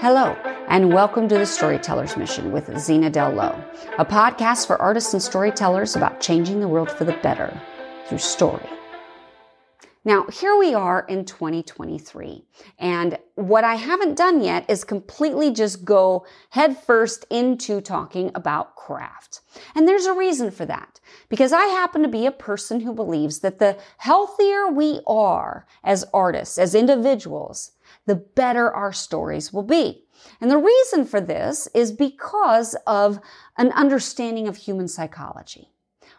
Hello, and welcome to the Storyteller's Mission with Zena Dell Lowe, a podcast for artists and storytellers about changing the world for the better through story. Now, here we are in 2023, and what I haven't done yet is completely just go headfirst into talking about craft. And there's a reason for that, because I happen to be a person who believes that the healthier we are as artists, as individuals, the better our stories will be. And the reason for this is because of an understanding of human psychology,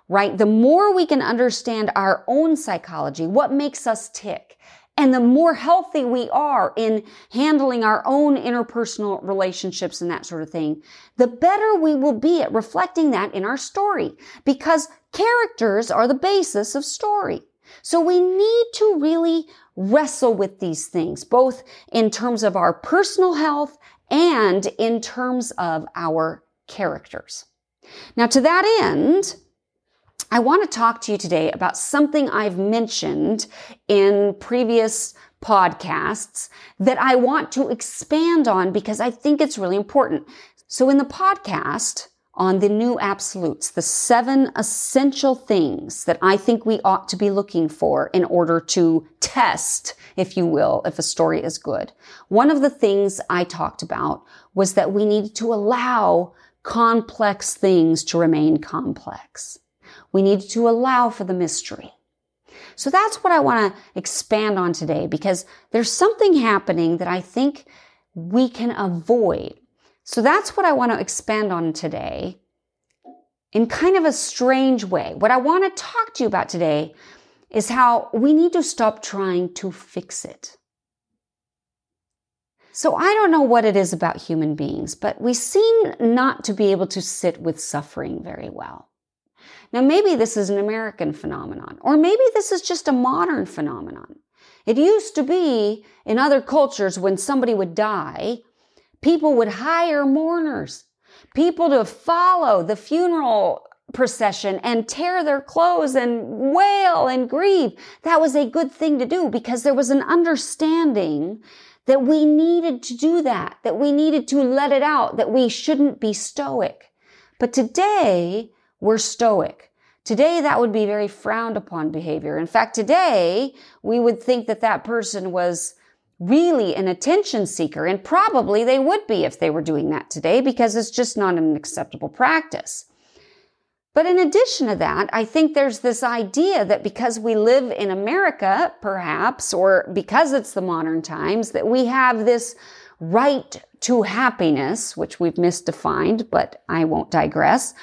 right? The more we can understand our own psychology, what makes us tick, and the more healthy we are in handling our own interpersonal relationships and that sort of thing, the better we will be at reflecting that in our story because characters are the basis of story. So we need to really wrestle with these things, both in terms of our personal health and in terms of our characters. Now, to that end, I want to talk to you today about something I've mentioned in previous podcasts that I want to expand on because I think it's really important. So in the podcast, on the new absolutes, the seven essential things that I think we ought to be looking for in order to test, if you will, if a story is good. One of the things I talked about was that we needed to allow complex things to remain complex. We needed to allow for the mystery. So that's what I want to expand on today because there's something happening that I think we can avoid so that's what I want to expand on today in kind of a strange way. What I want to talk to you about today is how we need to stop trying to fix it. So I don't know what it is about human beings, but we seem not to be able to sit with suffering very well. Now, maybe this is an American phenomenon, or maybe this is just a modern phenomenon. It used to be in other cultures when somebody would die, People would hire mourners, people to follow the funeral procession and tear their clothes and wail and grieve. That was a good thing to do because there was an understanding that we needed to do that, that we needed to let it out, that we shouldn't be stoic. But today, we're stoic. Today, that would be very frowned upon behavior. In fact, today, we would think that that person was really an attention seeker. And probably they would be if they were doing that today because it's just not an acceptable practice. But in addition to that, I think there's this idea that because we live in America, perhaps, or because it's the modern times, that we have this right to happiness, which we've misdefined, but I won't digress.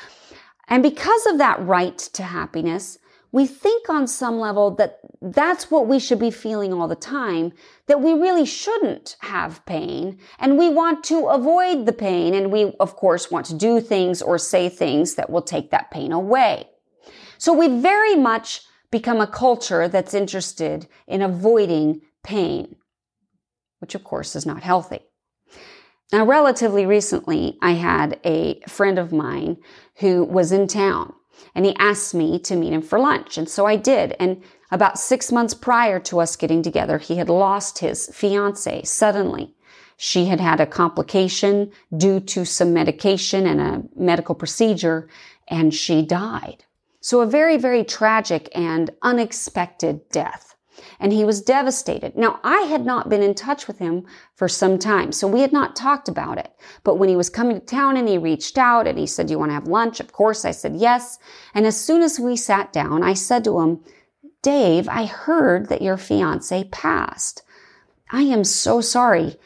And because of that right to happiness, we think on some level that that's what we should be feeling all the time, that we really shouldn't have pain, and we want to avoid the pain, and we, of course, want to do things or say things that will take that pain away. So we very much become a culture that's interested in avoiding pain, which of course is not healthy. Now, relatively recently, I had a friend of mine who was in town and he asked me to meet him for lunch. And so I did. And about six months prior to us getting together, he had lost his fiance suddenly. She had had a complication due to some medication and a medical procedure, and she died. So a very, very tragic and unexpected death and he was devastated. Now, I had not been in touch with him for some time, so we had not talked about it. But when he was coming to town and he reached out and he said, Do you want to have lunch? Of course, I said yes. And as soon as we sat down, I said to him, Dave, I heard that your fiance passed. I am so sorry.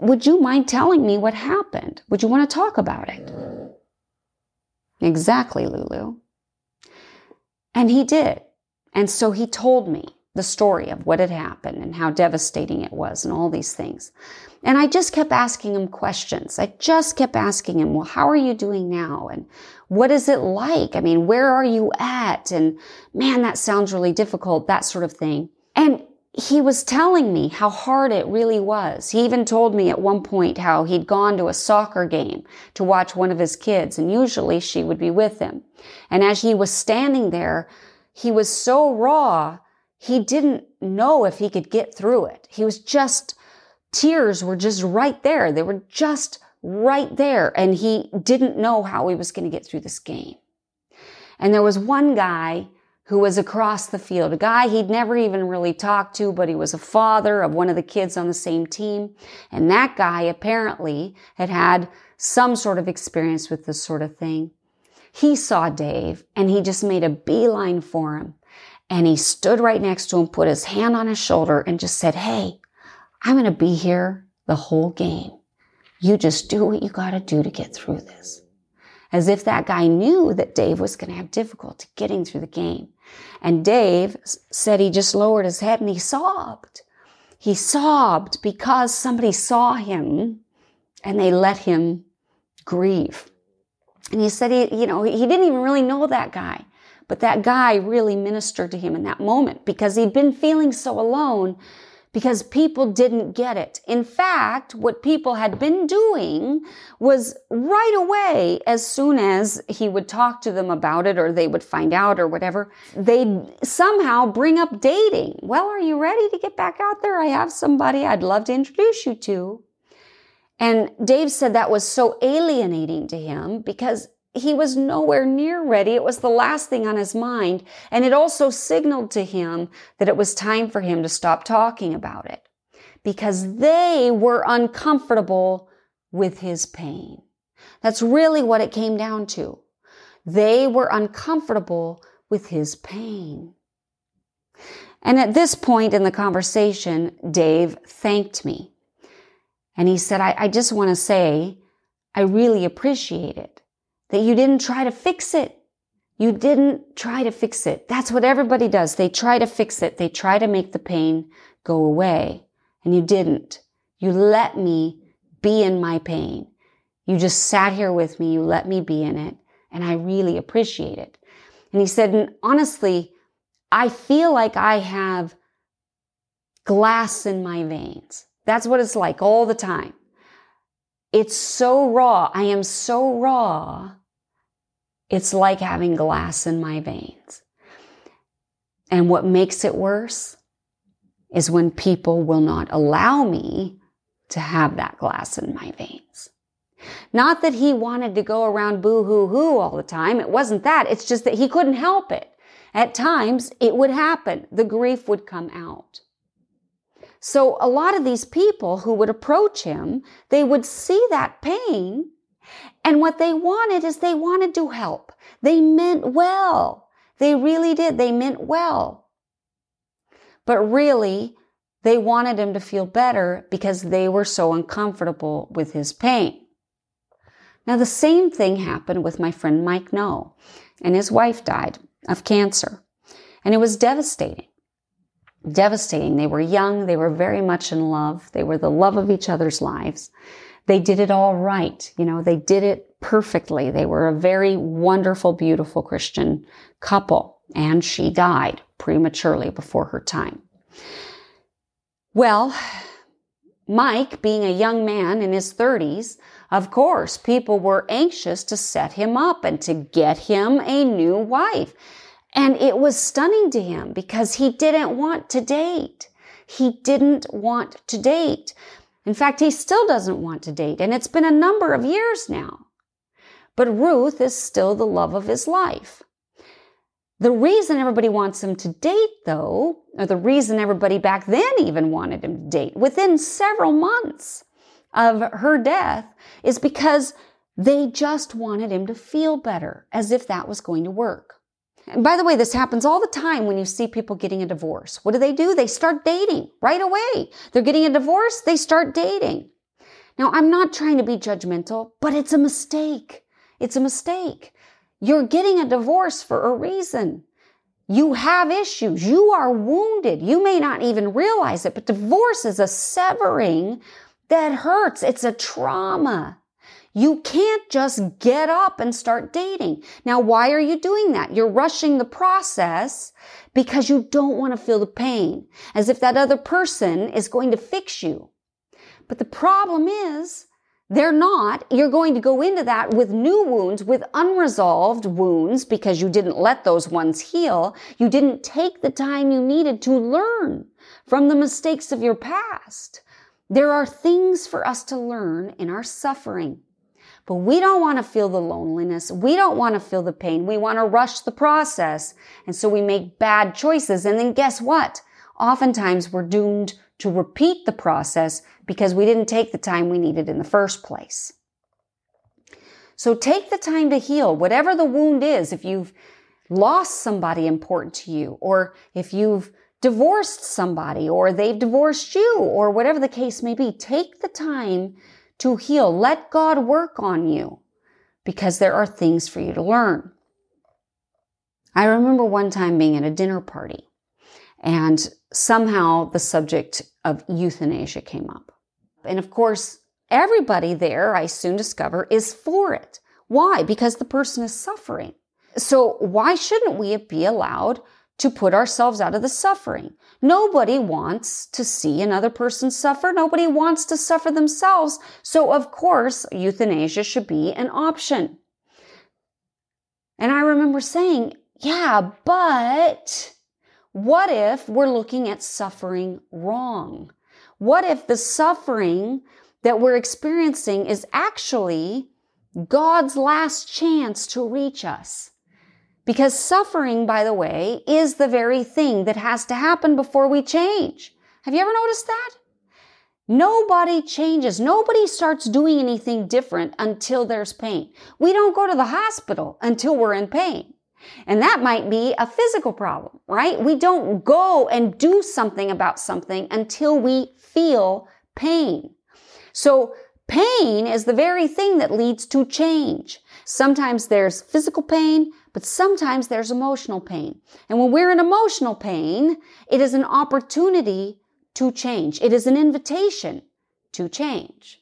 Would you mind telling me what happened? Would you want to talk about it? Exactly, Lulu. And he did. And so he told me the story of what had happened and how devastating it was and all these things. And I just kept asking him questions. I just kept asking him, well, how are you doing now? And what is it like? I mean, where are you at? And man, that sounds really difficult, that sort of thing. And he was telling me how hard it really was. He even told me at one point how he'd gone to a soccer game to watch one of his kids, and usually she would be with him. And as he was standing there, he was so raw he didn't know if he could get through it. He was just tears were just right there. They were just right there. And he didn't know how he was going to get through this game. And there was one guy who was across the field, a guy he'd never even really talked to, but he was a father of one of the kids on the same team. And that guy apparently had had some sort of experience with this sort of thing. He saw Dave and he just made a beeline for him. And he stood right next to him, put his hand on his shoulder and just said, Hey, I'm going to be here the whole game. You just do what you got to do to get through this. As if that guy knew that Dave was going to have difficulty getting through the game. And Dave said he just lowered his head and he sobbed. He sobbed because somebody saw him and they let him grieve. And he said he, you know, he didn't even really know that guy, but that guy really ministered to him in that moment because he'd been feeling so alone because people didn't get it. In fact, what people had been doing was right away, as soon as he would talk to them about it or they would find out or whatever, they'd somehow bring up dating. Well, are you ready to get back out there? I have somebody I'd love to introduce you to. And Dave said that was so alienating to him because he was nowhere near ready. It was the last thing on his mind. And it also signaled to him that it was time for him to stop talking about it because they were uncomfortable with his pain. That's really what it came down to. They were uncomfortable with his pain. And at this point in the conversation, Dave thanked me. And he said, I, I just want to say, I really appreciate it that you didn't try to fix it. You didn't try to fix it. That's what everybody does. They try to fix it. They try to make the pain go away. And you didn't. You let me be in my pain. You just sat here with me. You let me be in it. And I really appreciate it. And he said, and honestly, I feel like I have glass in my veins. That's what it's like all the time. It's so raw. I am so raw. It's like having glass in my veins. And what makes it worse is when people will not allow me to have that glass in my veins. Not that he wanted to go around boo hoo hoo all the time. It wasn't that. It's just that he couldn't help it. At times it would happen. The grief would come out. So a lot of these people who would approach him, they would see that pain. And what they wanted is they wanted to help. They meant well. They really did. They meant well. But really, they wanted him to feel better because they were so uncomfortable with his pain. Now, the same thing happened with my friend Mike No, and his wife died of cancer. And it was devastating devastating. They were young. They were very much in love. They were the love of each other's lives. They did it all right. You know, they did it perfectly. They were a very wonderful, beautiful Christian couple. And she died prematurely before her time. Well, Mike, being a young man in his 30s, of course, people were anxious to set him up and to get him a new wife. And it was stunning to him because he didn't want to date. He didn't want to date. In fact, he still doesn't want to date. And it's been a number of years now. But Ruth is still the love of his life. The reason everybody wants him to date, though, or the reason everybody back then even wanted him to date within several months of her death, is because they just wanted him to feel better, as if that was going to work. And by the way, this happens all the time when you see people getting a divorce. What do they do? They start dating right away. They're getting a divorce, they start dating. Now, I'm not trying to be judgmental, but it's a mistake. It's a mistake. You're getting a divorce for a reason. You have issues. You are wounded. You may not even realize it, but divorce is a severing that hurts. It's a trauma. You can't just get up and start dating. Now, why are you doing that? You're rushing the process because you don't want to feel the pain as if that other person is going to fix you. But the problem is they're not. You're going to go into that with new wounds, with unresolved wounds because you didn't let those ones heal. You didn't take the time you needed to learn from the mistakes of your past. There are things for us to learn in our suffering. But we don't want to feel the loneliness. We don't want to feel the pain. We want to rush the process. And so we make bad choices. And then guess what? Oftentimes we're doomed to repeat the process because we didn't take the time we needed in the first place. So take the time to heal, whatever the wound is. If you've lost somebody important to you, or if you've divorced somebody, or they've divorced you, or whatever the case may be, take the time to heal. Let God work on you because there are things for you to learn. I remember one time being at a dinner party and somehow the subject of euthanasia came up. And of course, everybody there, I soon discover, is for it. Why? Because the person is suffering. So why shouldn't we be allowed to put ourselves out of the suffering? Nobody wants to see another person suffer. Nobody wants to suffer themselves. So of course, euthanasia should be an option. And I remember saying, yeah, but what if we're looking at suffering wrong? What if the suffering that we're experiencing is actually God's last chance to reach us? Because suffering, by the way, is the very thing that has to happen before we change. Have you ever noticed that? Nobody changes. Nobody starts doing anything different until there's pain. We don't go to the hospital until we're in pain. And that might be a physical problem, right? We don't go and do something about something until we feel pain. So pain is the very thing that leads to change. Sometimes there's physical pain, but sometimes there's emotional pain. And when we're in emotional pain, it is an opportunity to change. It is an invitation to change.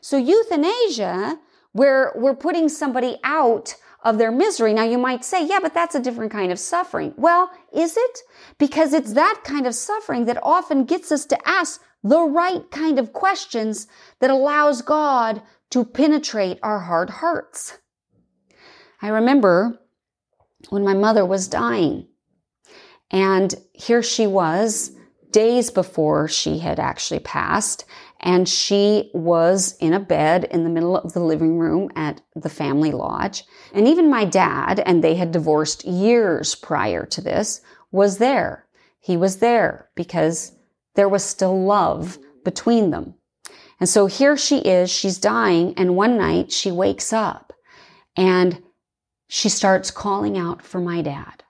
So euthanasia, where we're putting somebody out of their misery. Now you might say, yeah, but that's a different kind of suffering. Well, is it? Because it's that kind of suffering that often gets us to ask the right kind of questions that allows God to penetrate our hard hearts. I remember when my mother was dying, and here she was days before she had actually passed, and she was in a bed in the middle of the living room at the family lodge. And even my dad, and they had divorced years prior to this, was there. He was there because there was still love between them. And so here she is, she's dying, and one night she wakes up and she starts calling out for my dad.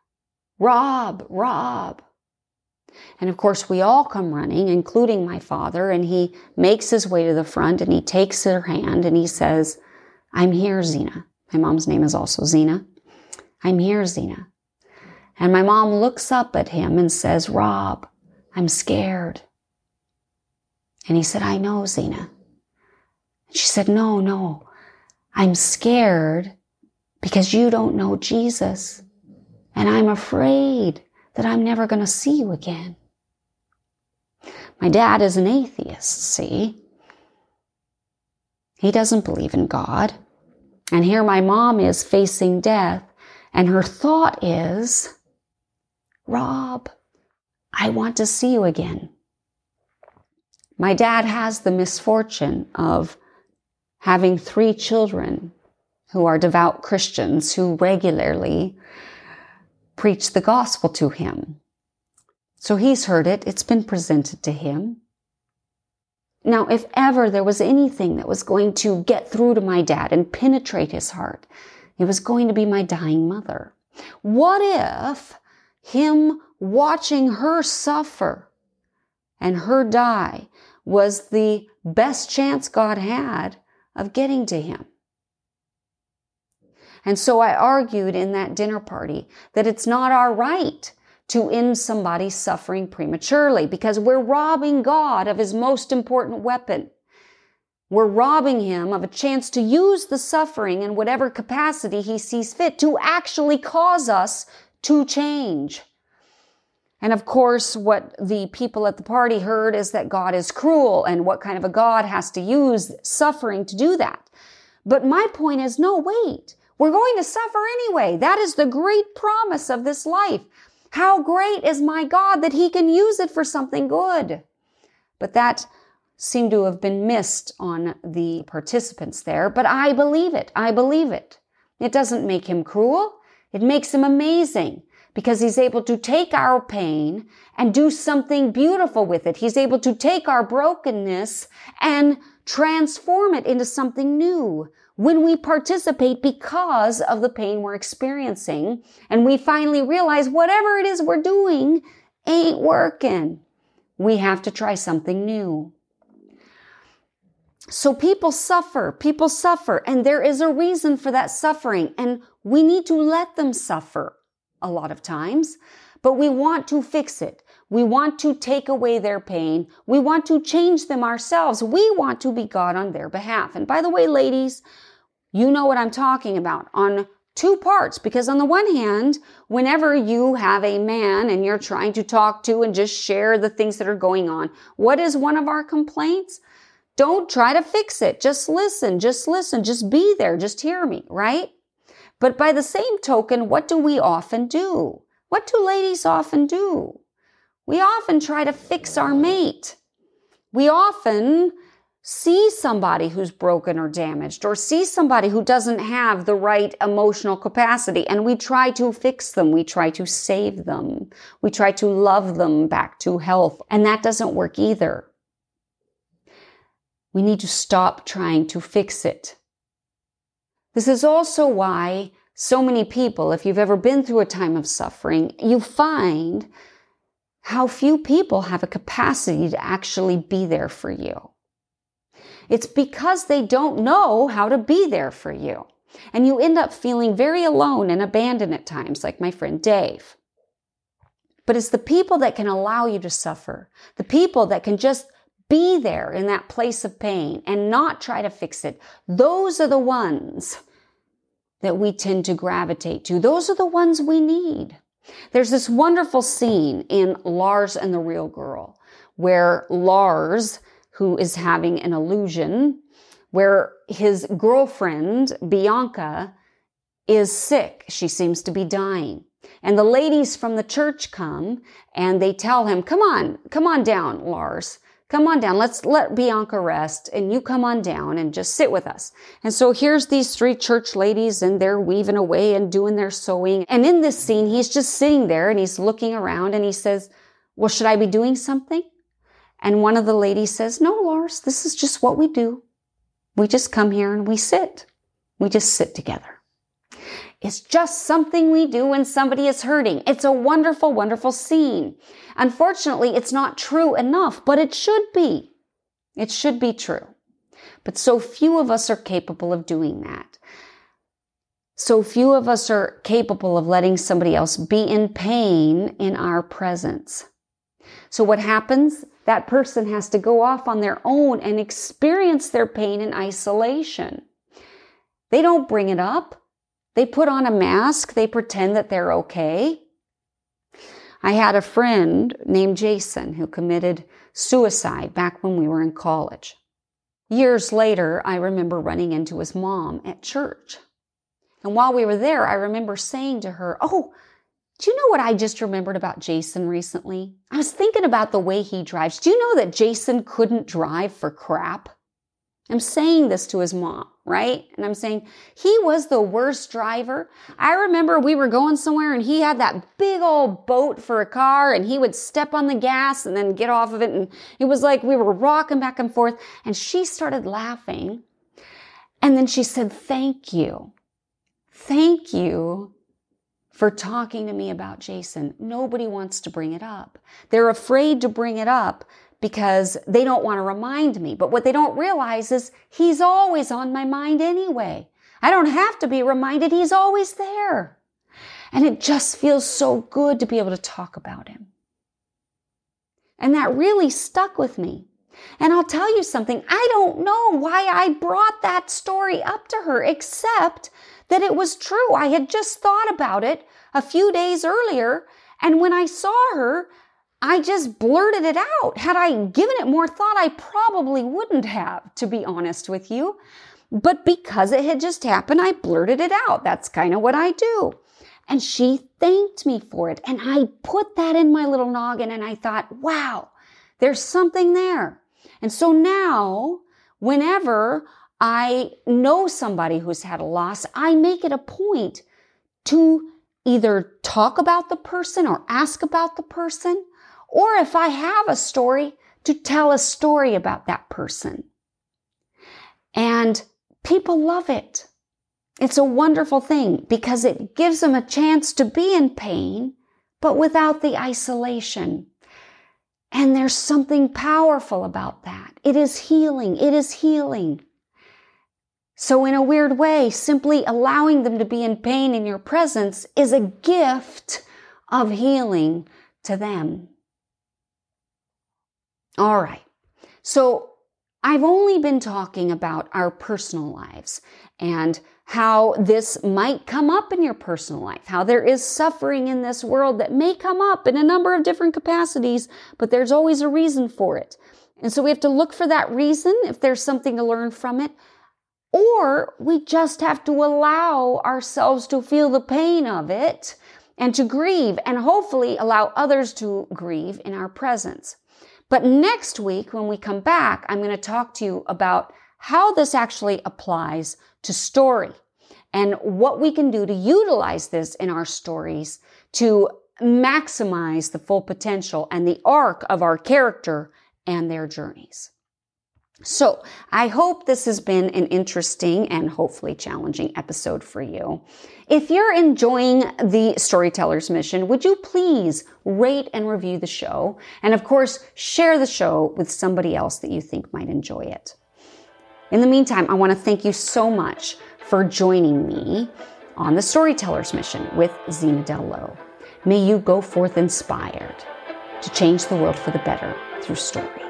Rob, Rob. And of course, we all come running, including my father, and he makes his way to the front and he takes her hand and he says, I'm here, Zena. My mom's name is also Zena. I'm here, Zena. And my mom looks up at him and says, Rob, I'm scared. And he said, I know, Zena. And she said, No, no, I'm scared because you don't know Jesus. And I'm afraid that I'm never going to see you again. My dad is an atheist, see? He doesn't believe in God. And here my mom is facing death, and her thought is, Rob, I want to see you again. My dad has the misfortune of having three children who are devout Christians who regularly preach the gospel to him. So he's heard it. It's been presented to him. Now, if ever there was anything that was going to get through to my dad and penetrate his heart, it was going to be my dying mother. What if him watching her suffer and her die was the best chance God had of getting to him? And so I argued in that dinner party that it's not our right to end somebody's suffering prematurely because we're robbing God of his most important weapon. We're robbing him of a chance to use the suffering in whatever capacity he sees fit to actually cause us to change. And of course, what the people at the party heard is that God is cruel and what kind of a God has to use suffering to do that. But my point is, no, wait. We're going to suffer anyway. That is the great promise of this life. How great is my God that he can use it for something good. But that seemed to have been missed on the participants there. But I believe it. I believe it. It doesn't make him cruel. It makes him amazing because he's able to take our pain and do something beautiful with it. He's able to take our brokenness and transform it into something new when we participate because of the pain we're experiencing and we finally realize whatever it is we're doing ain't working. We have to try something new. So people suffer, people suffer, and there is a reason for that suffering, and we need to let them suffer a lot of times, but we want to fix it. We want to take away their pain. We want to change them ourselves. We want to be God on their behalf. And by the way, ladies, you know what I'm talking about on two parts because on the one hand, whenever you have a man and you're trying to talk to and just share the things that are going on, what is one of our complaints? Don't try to fix it. Just listen, just listen, just be there, just hear me, right? But by the same token, what do we often do? What do ladies often do? We often try to fix our mate. We often see somebody who's broken or damaged or see somebody who doesn't have the right emotional capacity and we try to fix them. We try to save them. We try to love them back to health. And that doesn't work either. We need to stop trying to fix it. This is also why so many people, if you've ever been through a time of suffering, you find how few people have a capacity to actually be there for you. It's because they don't know how to be there for you. And you end up feeling very alone and abandoned at times, like my friend Dave. But it's the people that can allow you to suffer, the people that can just be there in that place of pain and not try to fix it. Those are the ones that we tend to gravitate to. Those are the ones we need. There's this wonderful scene in Lars and the Real Girl where Lars, who is having an illusion, where his girlfriend, Bianca, is sick. She seems to be dying. And the ladies from the church come and they tell him, come on, come on down, Lars come on down. Let's let Bianca rest and you come on down and just sit with us. And so here's these three church ladies and they're weaving away and doing their sewing. And in this scene, he's just sitting there and he's looking around and he says, well, should I be doing something? And one of the ladies says, no, Lars, this is just what we do. We just come here and we sit. We just sit together. It's just something we do when somebody is hurting. It's a wonderful, wonderful scene. Unfortunately, it's not true enough, but it should be. It should be true. But so few of us are capable of doing that. So few of us are capable of letting somebody else be in pain in our presence. So what happens? That person has to go off on their own and experience their pain in isolation. They don't bring it up. They put on a mask, they pretend that they're okay. I had a friend named Jason who committed suicide back when we were in college. Years later, I remember running into his mom at church. And while we were there, I remember saying to her, Oh, do you know what I just remembered about Jason recently? I was thinking about the way he drives. Do you know that Jason couldn't drive for crap? I'm saying this to his mom, right? And I'm saying he was the worst driver. I remember we were going somewhere and he had that big old boat for a car and he would step on the gas and then get off of it. And it was like we were rocking back and forth. And she started laughing. And then she said, Thank you. Thank you for talking to me about Jason. Nobody wants to bring it up. They're afraid to bring it up because they don't want to remind me. But what they don't realize is he's always on my mind anyway. I don't have to be reminded he's always there. And it just feels so good to be able to talk about him. And that really stuck with me. And I'll tell you something, I don't know why I brought that story up to her, except that it was true. I had just thought about it a few days earlier. And when I saw her, I just blurted it out. Had I given it more thought, I probably wouldn't have, to be honest with you. But because it had just happened, I blurted it out. That's kind of what I do. And she thanked me for it. And I put that in my little noggin and I thought, wow, There's something there. And so now, whenever I know somebody who's had a loss, I make it a point to either talk about the person or ask about the person, or if I have a story, to tell a story about that person. And people love it. It's a wonderful thing because it gives them a chance to be in pain, but without the isolation. And there's something powerful about that. It is healing. It is healing. So, in a weird way, simply allowing them to be in pain in your presence is a gift of healing to them. All right. So, I've only been talking about our personal lives and how this might come up in your personal life, how there is suffering in this world that may come up in a number of different capacities, but there's always a reason for it. And so we have to look for that reason if there's something to learn from it. Or we just have to allow ourselves to feel the pain of it and to grieve and hopefully allow others to grieve in our presence. But next week, when we come back, I'm going to talk to you about how this actually applies to story and what we can do to utilize this in our stories to maximize the full potential and the arc of our character and their journeys. So I hope this has been an interesting and hopefully challenging episode for you. If you're enjoying the Storyteller's Mission, would you please rate and review the show? And of course, share the show with somebody else that you think might enjoy it. In the meantime, I want to thank you so much for joining me on the Storyteller's Mission with Zena Dell Lowe. May you go forth inspired to change the world for the better through story.